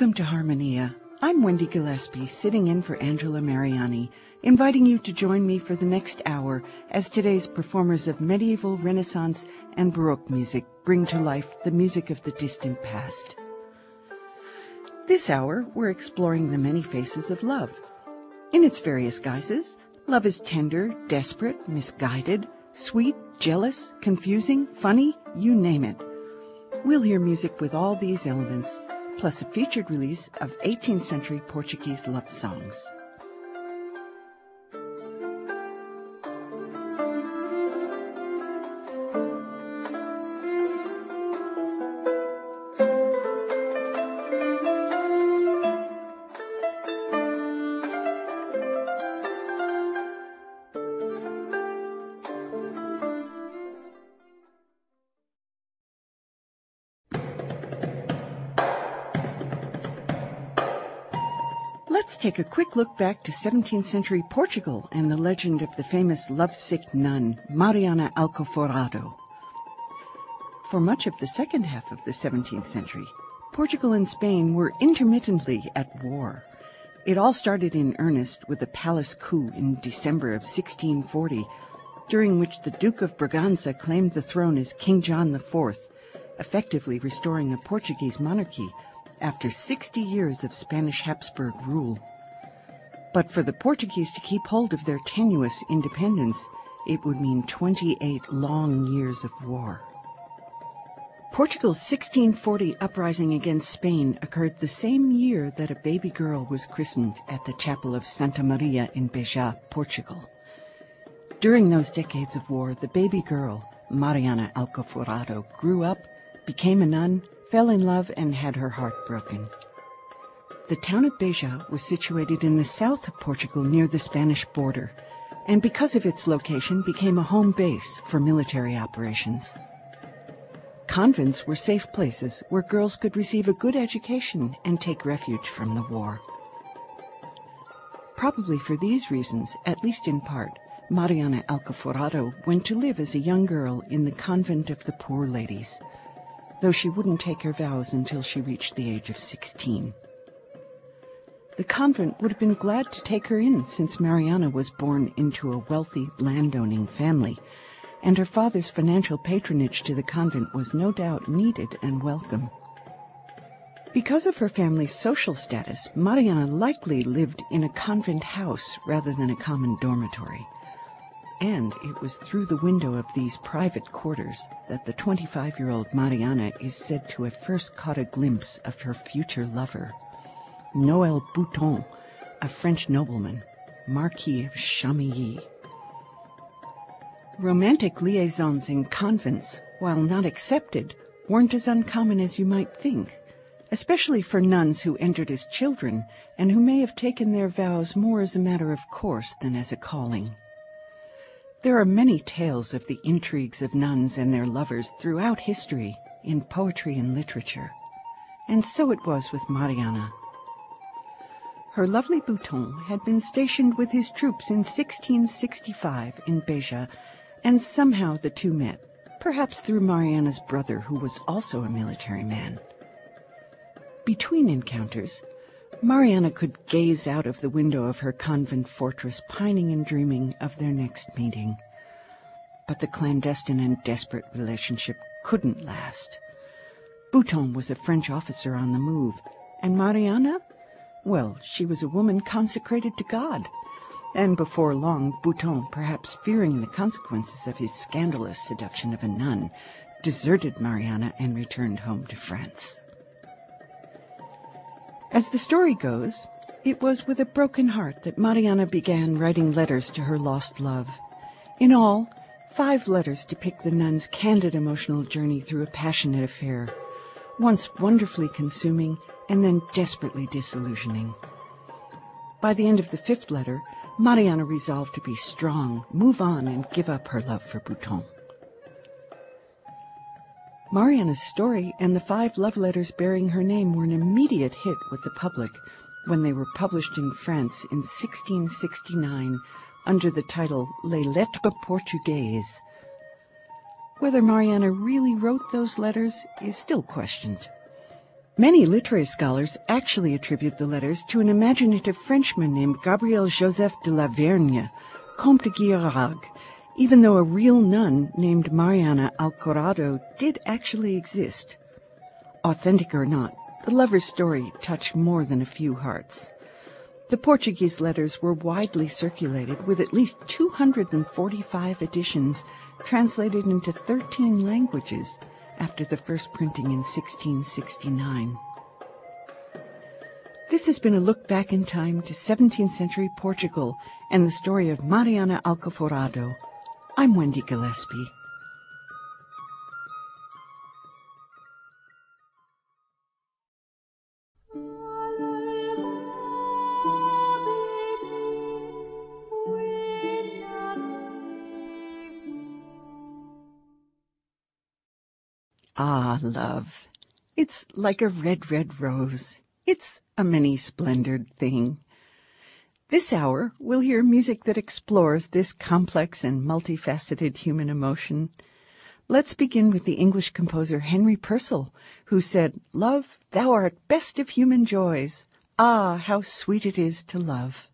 Welcome to Harmonia. I'm Wendy Gillespie, sitting in for Angela Mariani, inviting you to join me for the next hour as today's performers of medieval, Renaissance, and Baroque music bring to life the music of the distant past. This hour, we're exploring the many faces of love. In its various guises, love is tender, desperate, misguided, sweet, jealous, confusing, funny, you name it. We'll hear music with all these elements plus a featured release of 18th century Portuguese love songs. Take a quick look back to 17th century Portugal and the legend of the famous lovesick nun, Mariana Alcoforado. For much of the second half of the 17th century, Portugal and Spain were intermittently at war. It all started in earnest with a palace coup in December of 1640, during which the Duke of Braganza claimed the throne as King John IV, effectively restoring a Portuguese monarchy after 60 years of Spanish Habsburg rule. But for the Portuguese to keep hold of their tenuous independence, it would mean 28 long years of war. Portugal's 1640 uprising against Spain occurred the same year that a baby girl was christened at the chapel of Santa Maria in Beja, Portugal. During those decades of war, the baby girl, Mariana Alcoforado, grew up, became a nun, fell in love and had her heart broken. The town of Beja was situated in the south of Portugal near the Spanish border, and because of its location became a home base for military operations. Convents were safe places where girls could receive a good education and take refuge from the war. Probably for these reasons, at least in part, Mariana Alcoforado went to live as a young girl in the convent of the poor ladies, though she wouldn't take her vows until she reached the age of 16. The convent would have been glad to take her in since Mariana was born into a wealthy landowning family, and her father's financial patronage to the convent was no doubt needed and welcome. Because of her family's social status, Mariana likely lived in a convent house rather than a common dormitory and it was through the window of these private quarters that the 25 year old Mariana is said to have first caught a glimpse of her future lover, Noël Bouton, a French nobleman, Marquis of Chamilly. Romantic liaisons in convents, while not accepted, weren't as uncommon as you might think, especially for nuns who entered as children and who may have taken their vows more as a matter of course than as a calling. There are many tales of the intrigues of nuns and their lovers throughout history, in poetry and literature. And so it was with Mariana. Her lovely Bouton had been stationed with his troops in 1665 in Beja, and somehow the two met, perhaps through Mariana's brother, who was also a military man. Between encounters, Mariana could gaze out of the window of her convent fortress, pining and dreaming of their next meeting. But the clandestine and desperate relationship couldn't last. Bouton was a French officer on the move, and Mariana? Well, she was a woman consecrated to God. And before long, Bouton, perhaps fearing the consequences of his scandalous seduction of a nun, deserted Mariana and returned home to France. As the story goes, it was with a broken heart that Mariana began writing letters to her lost love. In all, five letters depict the nun's candid emotional journey through a passionate affair, once wonderfully consuming and then desperately disillusioning. By the end of the fifth letter, Mariana resolved to be strong, move on, and give up her love for Bouton. Mariana's story and the five love letters bearing her name were an immediate hit with the public when they were published in France in 1669 under the title Les Lettres Portugaises. Whether Mariana really wrote those letters is still questioned. Many literary scholars actually attribute the letters to an imaginative Frenchman named Gabriel Joseph de la Vergne, Comte de Guilleragues, even though a real nun named Mariana Alcoforado did actually exist. Authentic or not, the lover's story touched more than a few hearts. The Portuguese letters were widely circulated with at least 245 editions translated into 13 languages after the first printing in 1669. This has been a look back in time to 17th century Portugal and the story of Mariana Alcoforado. I'm Wendy Gillespie. Ah, love. It's like a red, red rose. It's a many splendored thing. This hour, we'll hear music that explores this complex and multifaceted human emotion. Let's begin with the English composer Henry Purcell, who said, Love, thou art best of human joys. Ah, how sweet it is to love.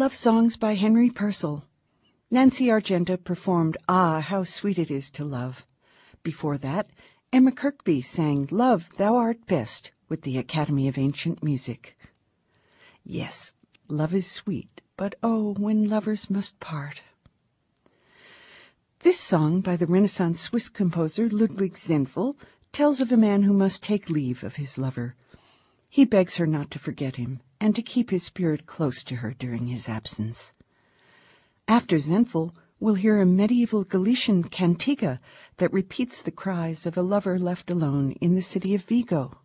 Love Songs by Henry Purcell. Nancy Argenta performed Ah, How Sweet It Is to Love. Before that, Emma Kirkby sang Love, Thou Art Best with the Academy of Ancient Music. Yes, love is sweet, but oh, when lovers must part. This song by the Renaissance Swiss composer Ludwig Senfl tells of a man who must take leave of his lover. He begs her not to forget him and to keep his spirit close to her during his absence. After Senfl, we'll hear a medieval Galician cantiga that repeats the cries of a lover left alone in the city of Vigo.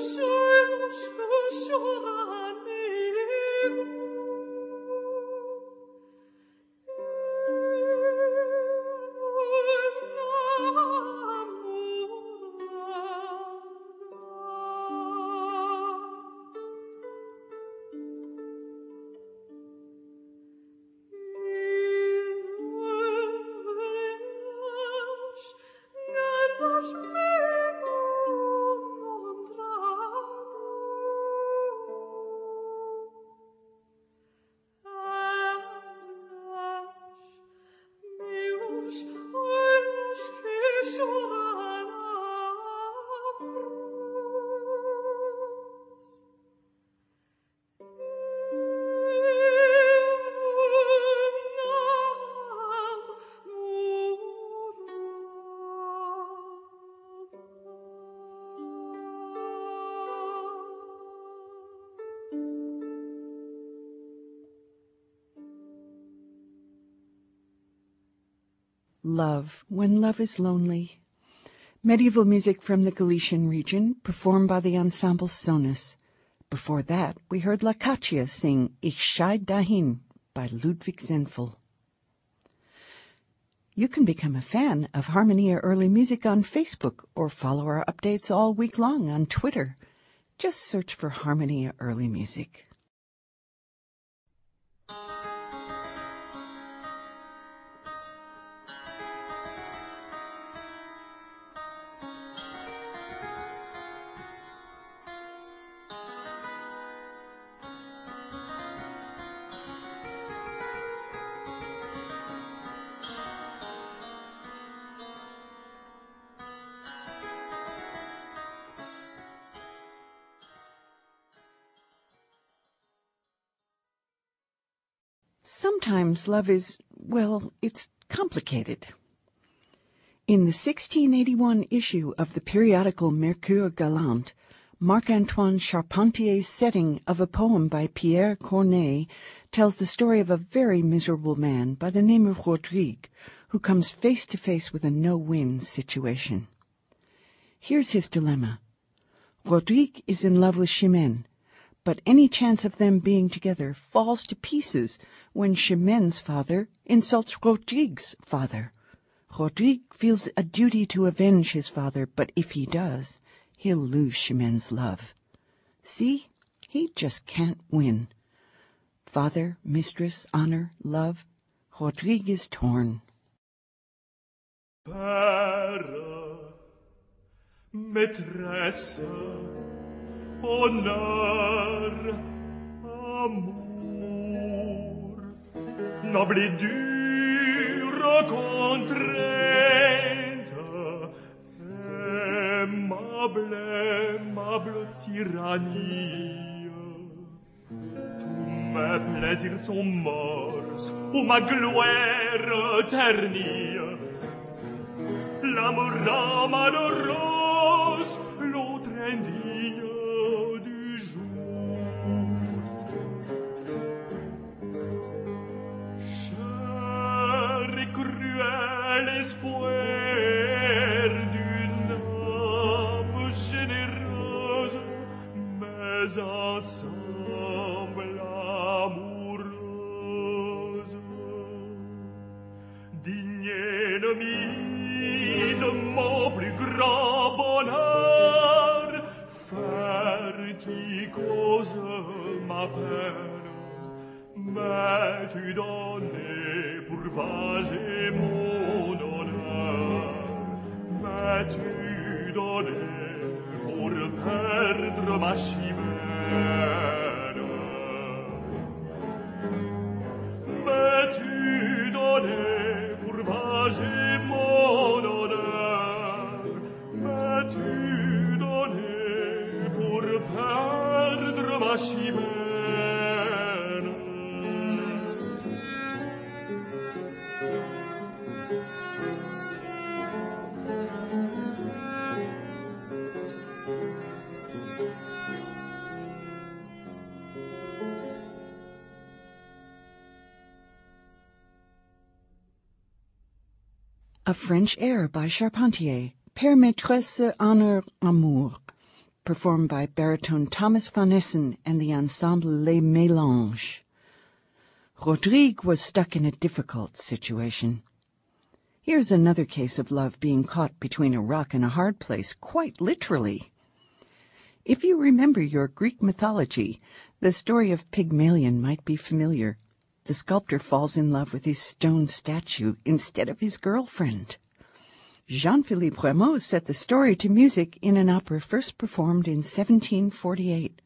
sure, sure, sure. Love, When Love is Lonely. Medieval music from the Galician region, performed by the ensemble Sonus. Before that, we heard Lacaccia sing Ich scheid dahin by Ludwig Senfl. You can become a fan of Harmonia Early Music on Facebook or follow our updates all week long on Twitter. Just search for Harmonia Early Music. Sometimes love is, well, it's complicated. In the 1681 issue of the periodical Mercure Galant, Marc-Antoine Charpentier's setting of a poem by Pierre Corneille tells the story of a very miserable man by the name of Rodrigue, who comes face to face with a no-win situation. Here's his dilemma. Rodrigue is in love with Chimène, but any chance of them being together falls to pieces when Chimène's father insults Rodrigue's father. Rodrigue feels a duty to avenge his father, but if he does, he'll lose Chimène's love. See, he just can't win. Father, mistress, honor, love, Rodrigue is torn. Père, maîtresse, honneur, amour, noble et dure contrainte, aimable, aimable tyrannie. Tous mes plaisirs sont morts, ou ma gloire ternie. L'amour amant l'autre indigne, l'espoir d'une âme généreuse, mais ensemble. A French air by Charpentier, Père Maîtresse Honneur Amour, performed by baritone Thomas van Essen and the ensemble Les Mélanges. Rodrigue was stuck in a difficult situation. Here's another case of love being caught between a rock and a hard place, quite literally. If you remember your Greek mythology, the story of Pygmalion might be familiar the sculptor falls in love with his stone statue instead of his girlfriend. Jean-Philippe Rameau set the story to music in an opera first performed in 1748.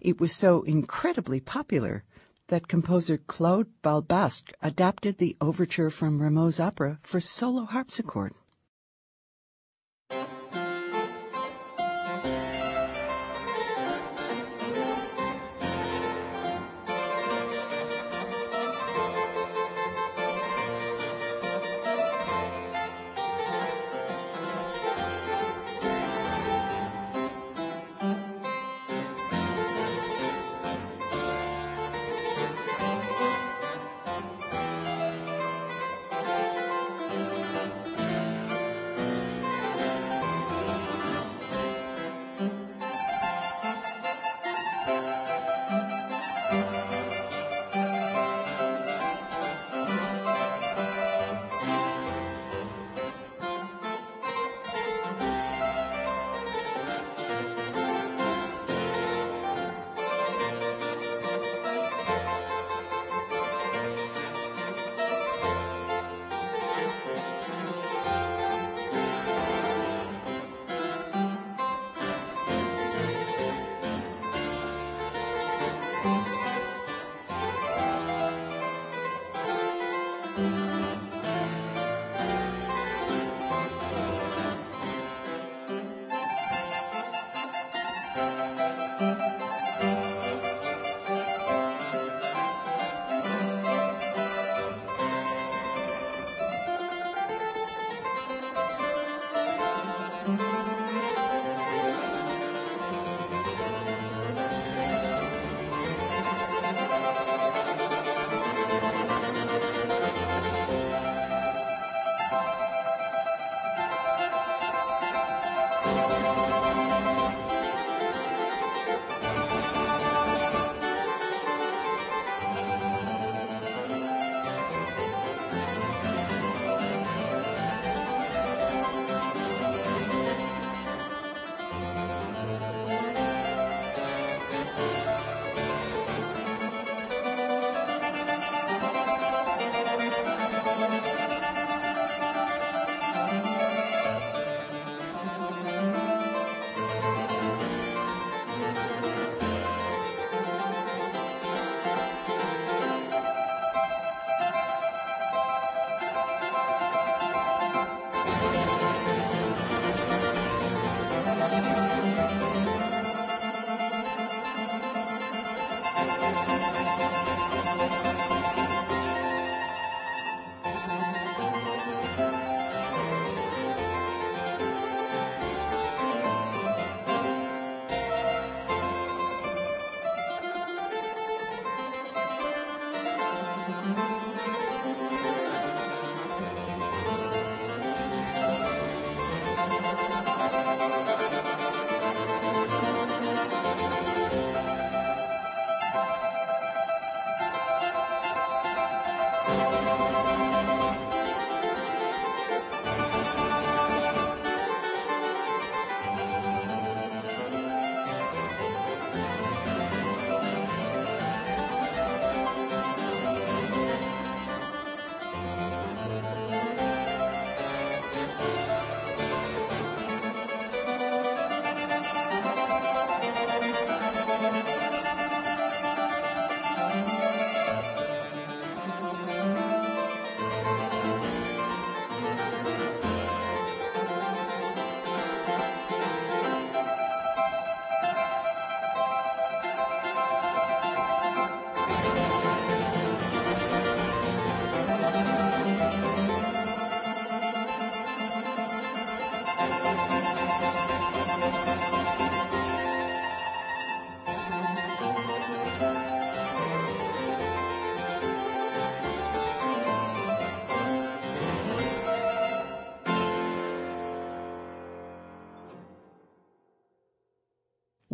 It was so incredibly popular that composer Claude Balbastre adapted the overture from Rameau's opera for solo harpsichord.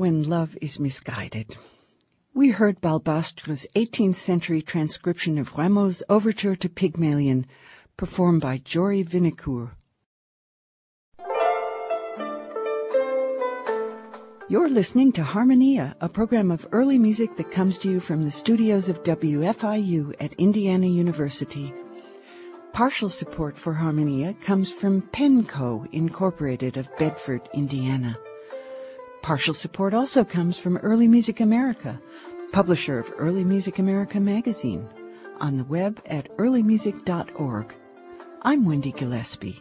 When Love is Misguided. We heard Balbastre's 18th century transcription of Rameau's Overture to Pygmalion, performed by Jory Vinikour. You're listening to Harmonia, a program of early music that comes to you from the studios of WFIU at Indiana University. Partial support for Harmonia comes from Penco Incorporated of Bedford, Indiana. Partial support also comes from Early Music America, publisher of Early Music America magazine, on the web at earlymusic.org. I'm Wendy Gillespie.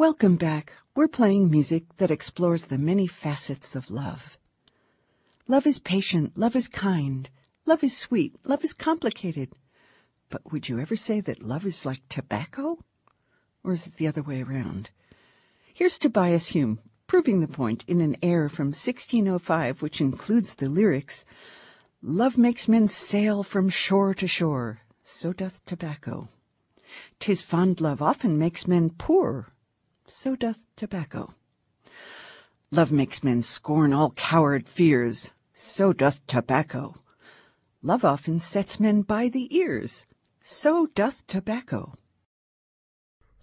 Welcome back. We're playing music that explores the many facets of love. Love is patient, love is kind, love is sweet, love is complicated. But would you ever say that love is like tobacco? Or is it the other way around? Here's Tobias Hume proving the point in an air from 1605 which includes the lyrics Love makes men sail from shore to shore, so doth tobacco. 'Tis fond love often makes men poor, so doth tobacco. Love makes men scorn all coward fears, so doth tobacco. Love often sets men by the ears, so doth tobacco.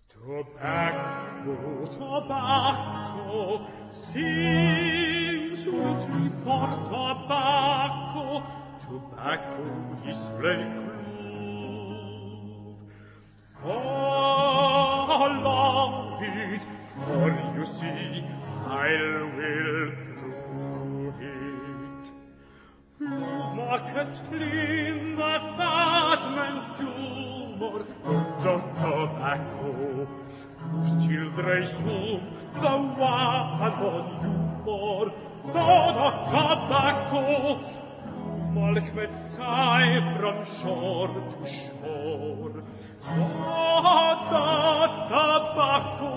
Tobacco, tobacco, sings ut for tobacco, tobacco is like Oh, love it, for you see, I will prove it. Love market clean the fat man's tumor, the tobacco. Whose children soup the one on you more, so the tobacco. Volk sei from shore to shore. Vada tabacco,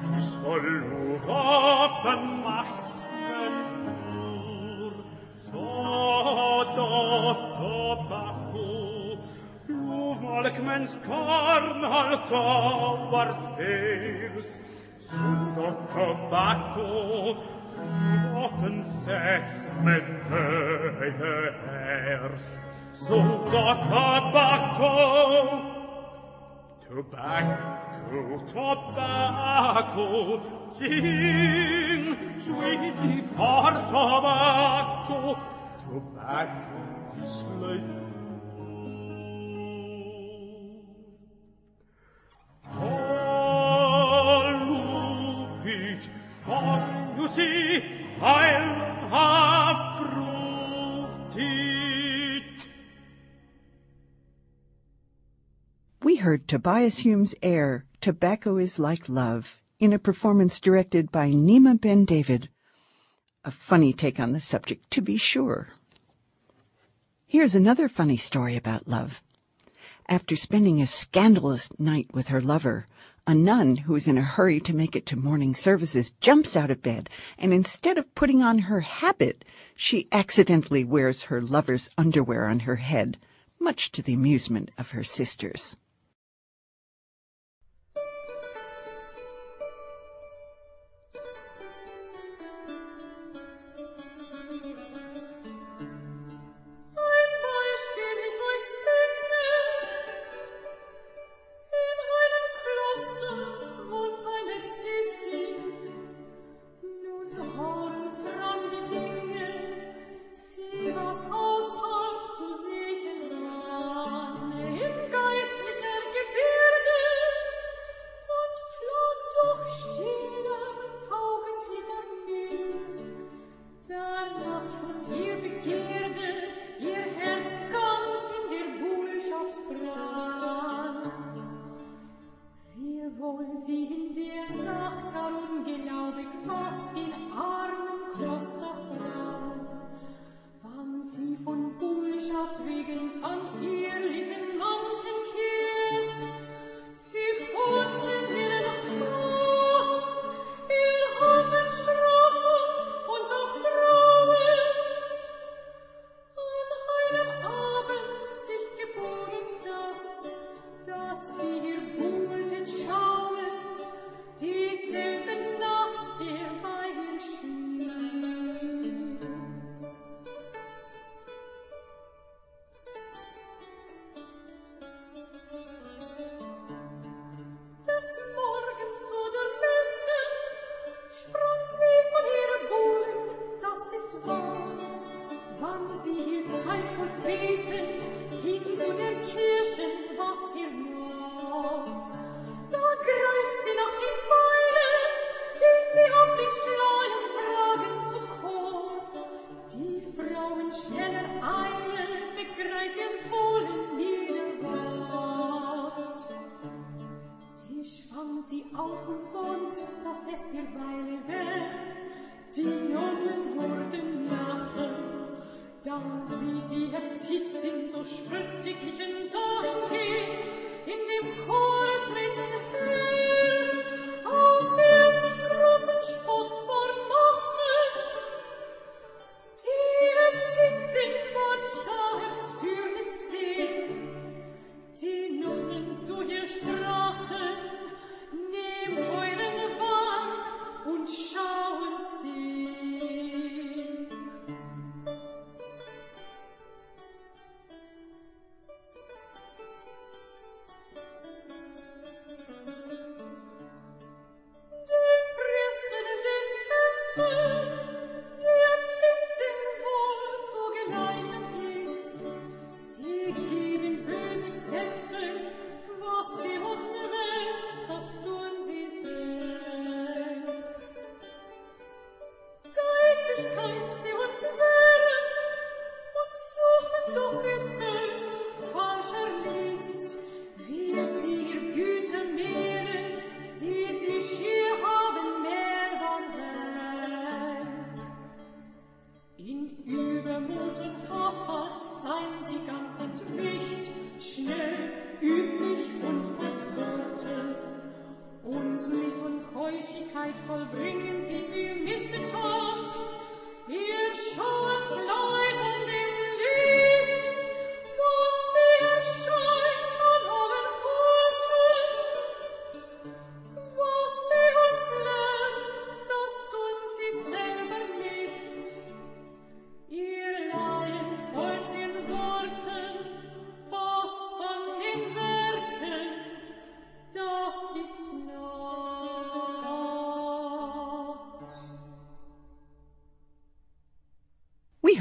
die Soluraten mach's ventur. Vada tabacco, luv malkmens karn al vårt fels. Sudo tabacco, luv often sets men they their hairs, so got tobacco. Tobacco, tobacco, sing sweetly for tobacco. Tobacco is like All look it, for you see, we heard Tobias Hume's air, Tobacco is Like Love, in a performance directed by Nima Ben David. A funny take on the subject, to be sure. Here's another funny story about love. After spending a scandalous night with her lover, a nun who is in a hurry to make it to morning services jumps out of bed, and instead of putting on her habit, she accidentally wears her lover's underwear on her head, much to the amusement of her sisters.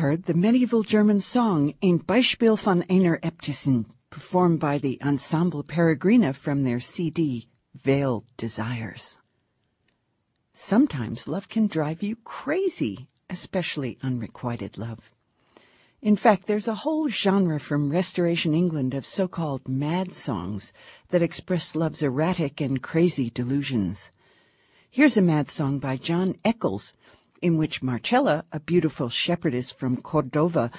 Heard the medieval German song Ein Beispiel von einer Äbtissin, performed by the Ensemble Peregrina from their CD, Veiled Desires. Sometimes love can drive you crazy, especially unrequited love. In fact, there's a whole genre from Restoration England of so-called mad songs that express love's erratic and crazy delusions. Here's a mad song by John Eccles, in which Marcella, a beautiful shepherdess from Cordova,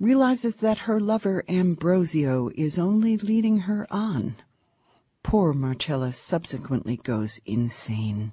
realizes that her lover Ambrosio is only leading her on. Poor Marcella subsequently goes insane.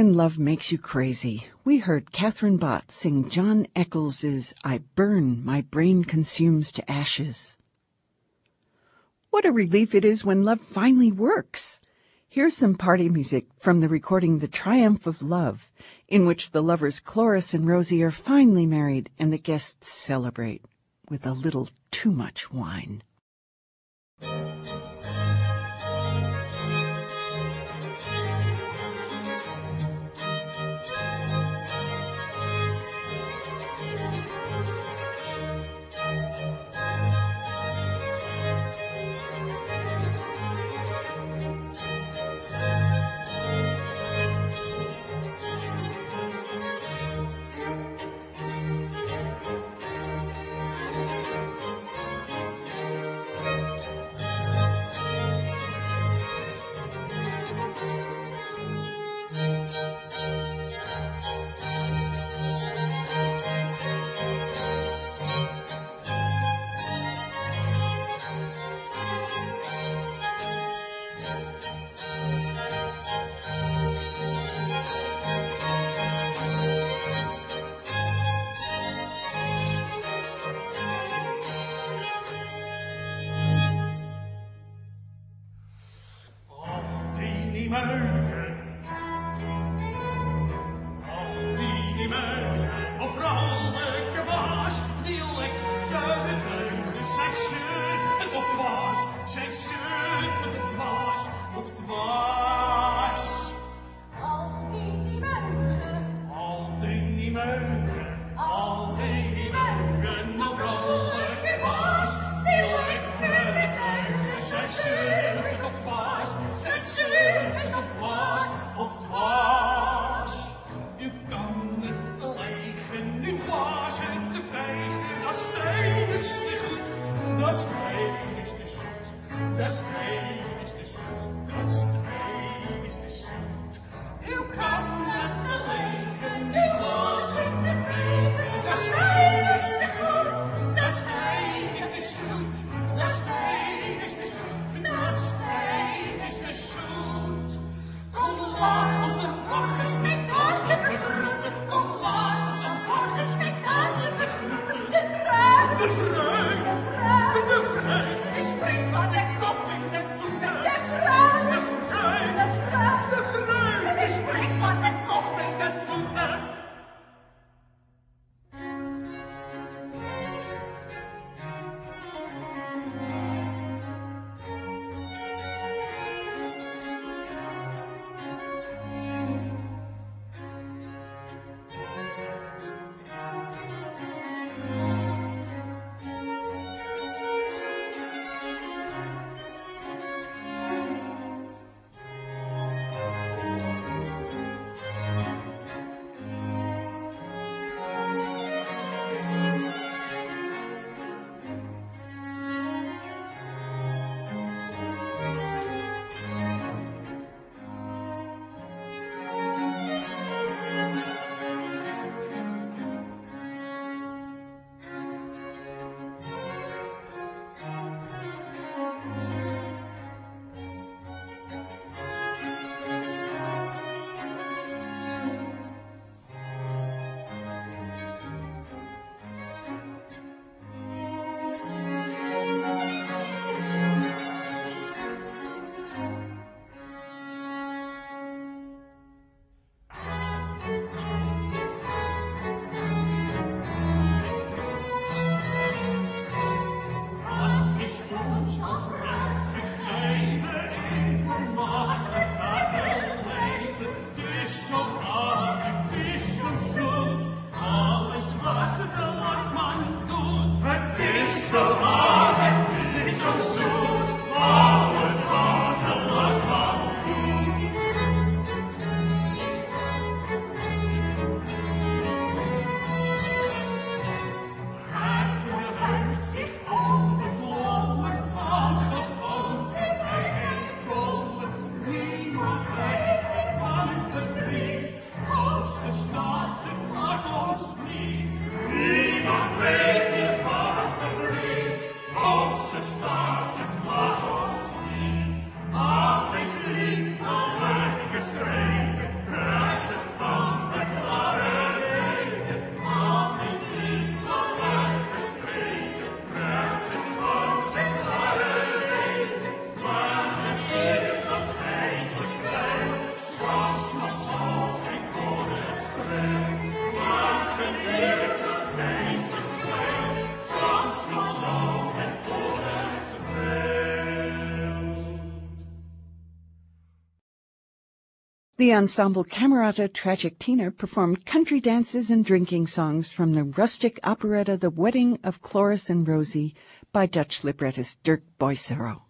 When Love Makes You Crazy, we heard Catherine Bott sing John Eccles's I Burn, My Brain Consumes to Ashes. What a relief it is when love finally works! Here's some party music from the recording The Triumph of Love, in which the lovers Cloris and Rosie are finally married and the guests celebrate with a little too much wine. The ensemble Camerata Trajectina performed country dances and drinking songs from the rustic operetta The Wedding of Cloris and Rosie by Dutch librettist Dirk Buysero.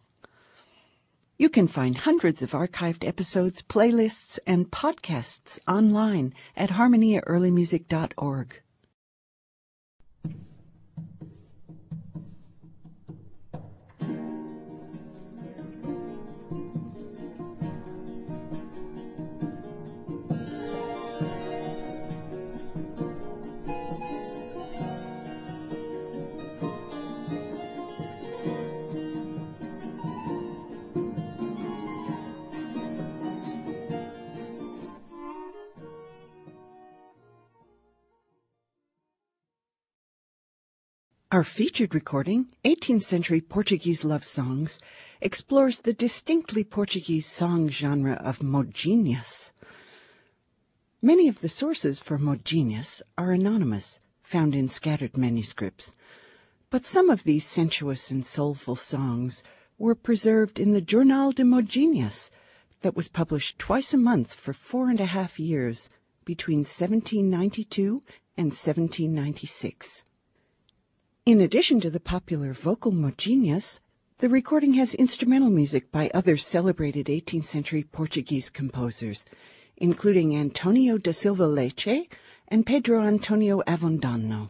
You can find hundreds of archived episodes, playlists, and podcasts online at harmoniaearlymusic.org. Our featured recording, 18th Century Portuguese Love Songs, explores the distinctly Portuguese song genre of modinhas. Many of the sources for modinhas are anonymous, found in scattered manuscripts, but some of these sensuous and soulful songs were preserved in the Jornal de Modinhas that was published twice a month for four and a half years between 1792 and 1796. In addition to the popular vocal modinhas, the recording has instrumental music by other celebrated 18th century Portuguese composers, including Antonio da Silva Leite and Pedro Antonio Avondano.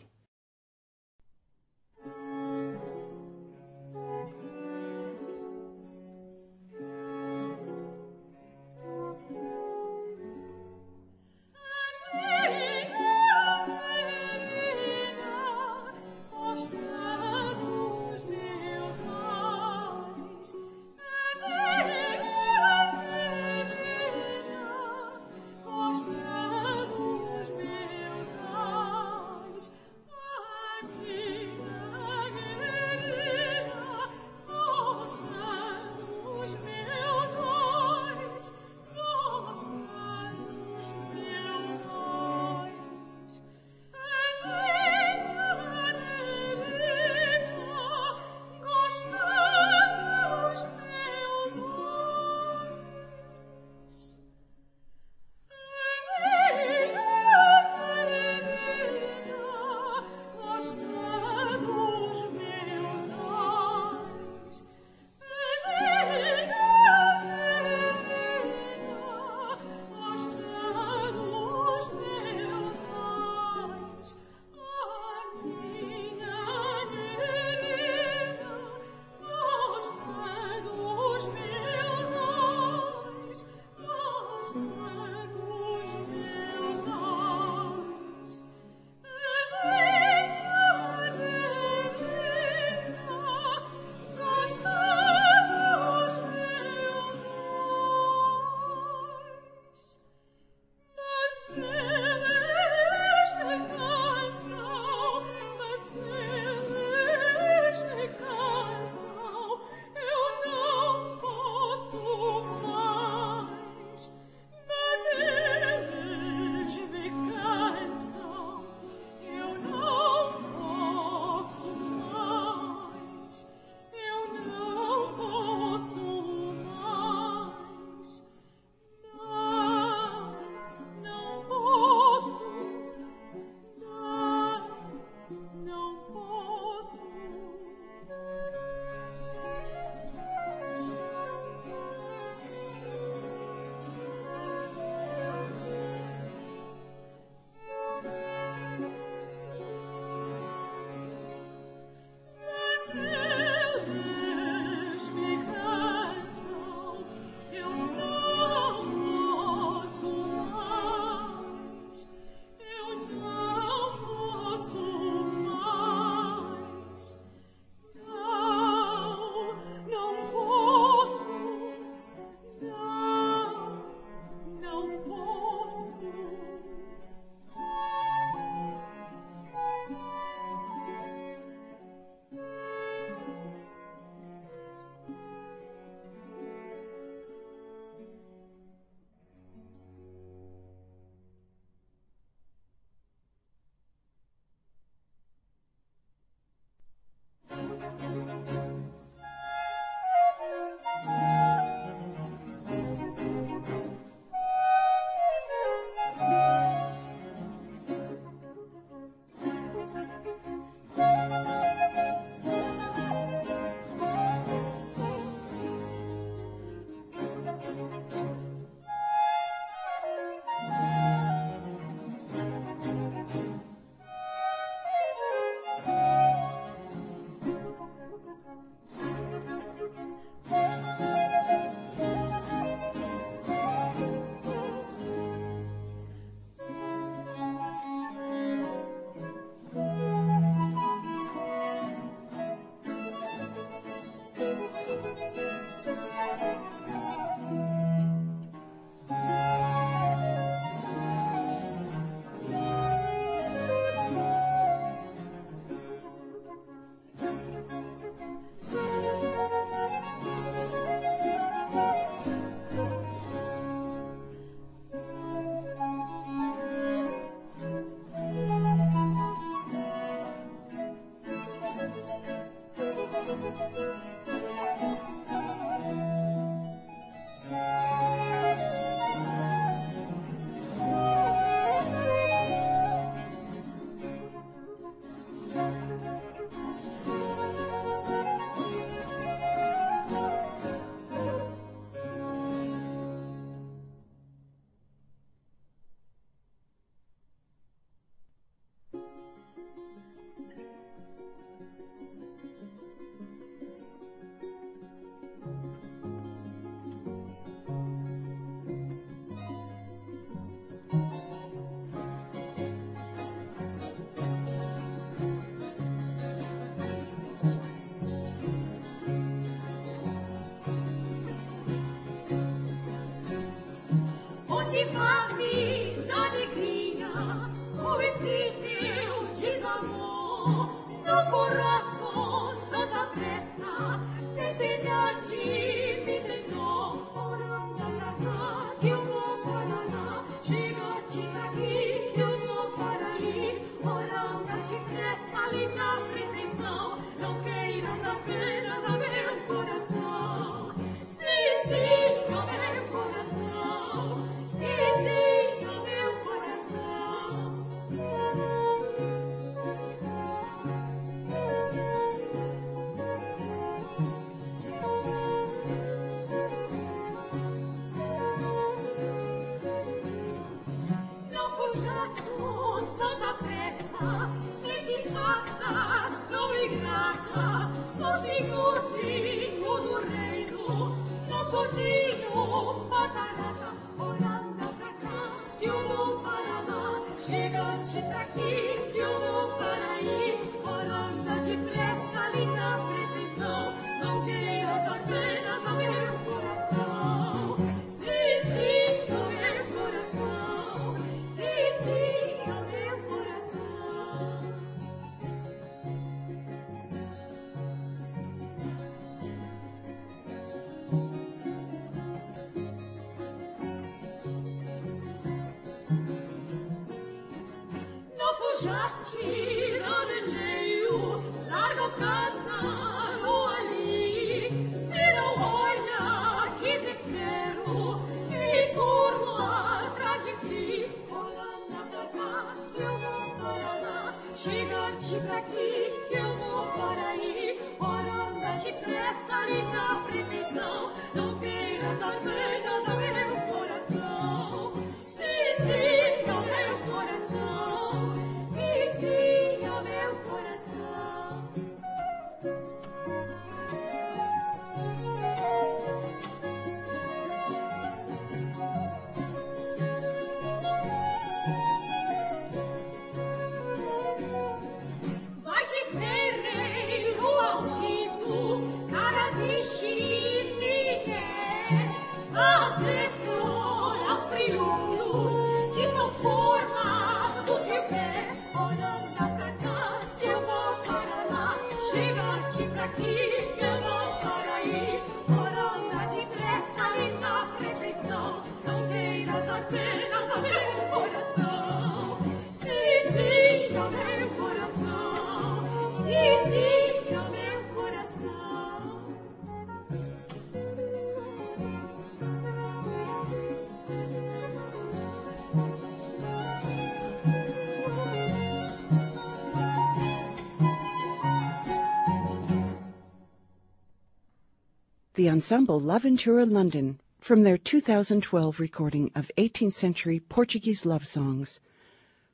The ensemble L'Avventura London from their 2012 recording of 18th century Portuguese love songs.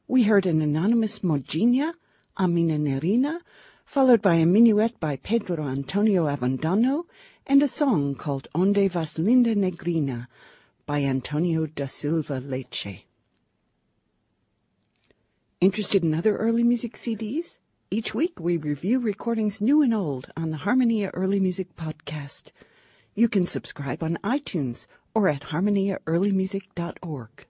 We heard an anonymous Modinha, Amina Nerina, followed by a minuet by Pedro Antonio Avondano, and a song called Onde Vas Linda Negrina by Antonio da Silva Leite. Interested in other early music CDs? Each week we review recordings new and old on the Harmonia Early Music Podcast. You can subscribe on iTunes or at harmoniaearlymusic.org.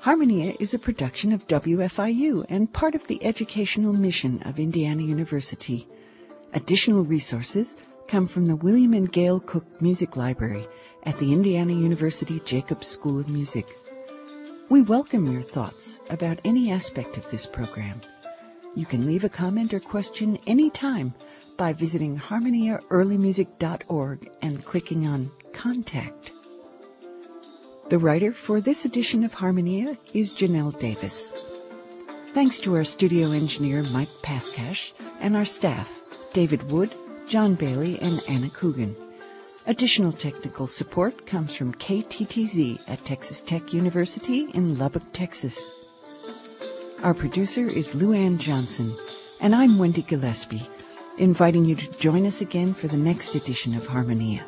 Harmonia is a production of WFIU and part of the educational mission of Indiana University. Additional resources come from the William and Gail Cook Music Library at the Indiana University Jacobs School of Music. We welcome your thoughts about any aspect of this program. You can leave a comment or question anytime by visiting harmoniaearlymusic.org and clicking on Contact. The writer for this edition of Harmonia is Janelle Davis. Thanks to our studio engineer Mike Paskash and our staff, David Wood, John Bailey, and Anna Coogan. Additional technical support comes from KTTZ at Texas Tech University in Lubbock, Texas. Our producer is Lou Ann Johnson, and I'm Wendy Gillespie inviting you to join us again for the next edition of Harmonia.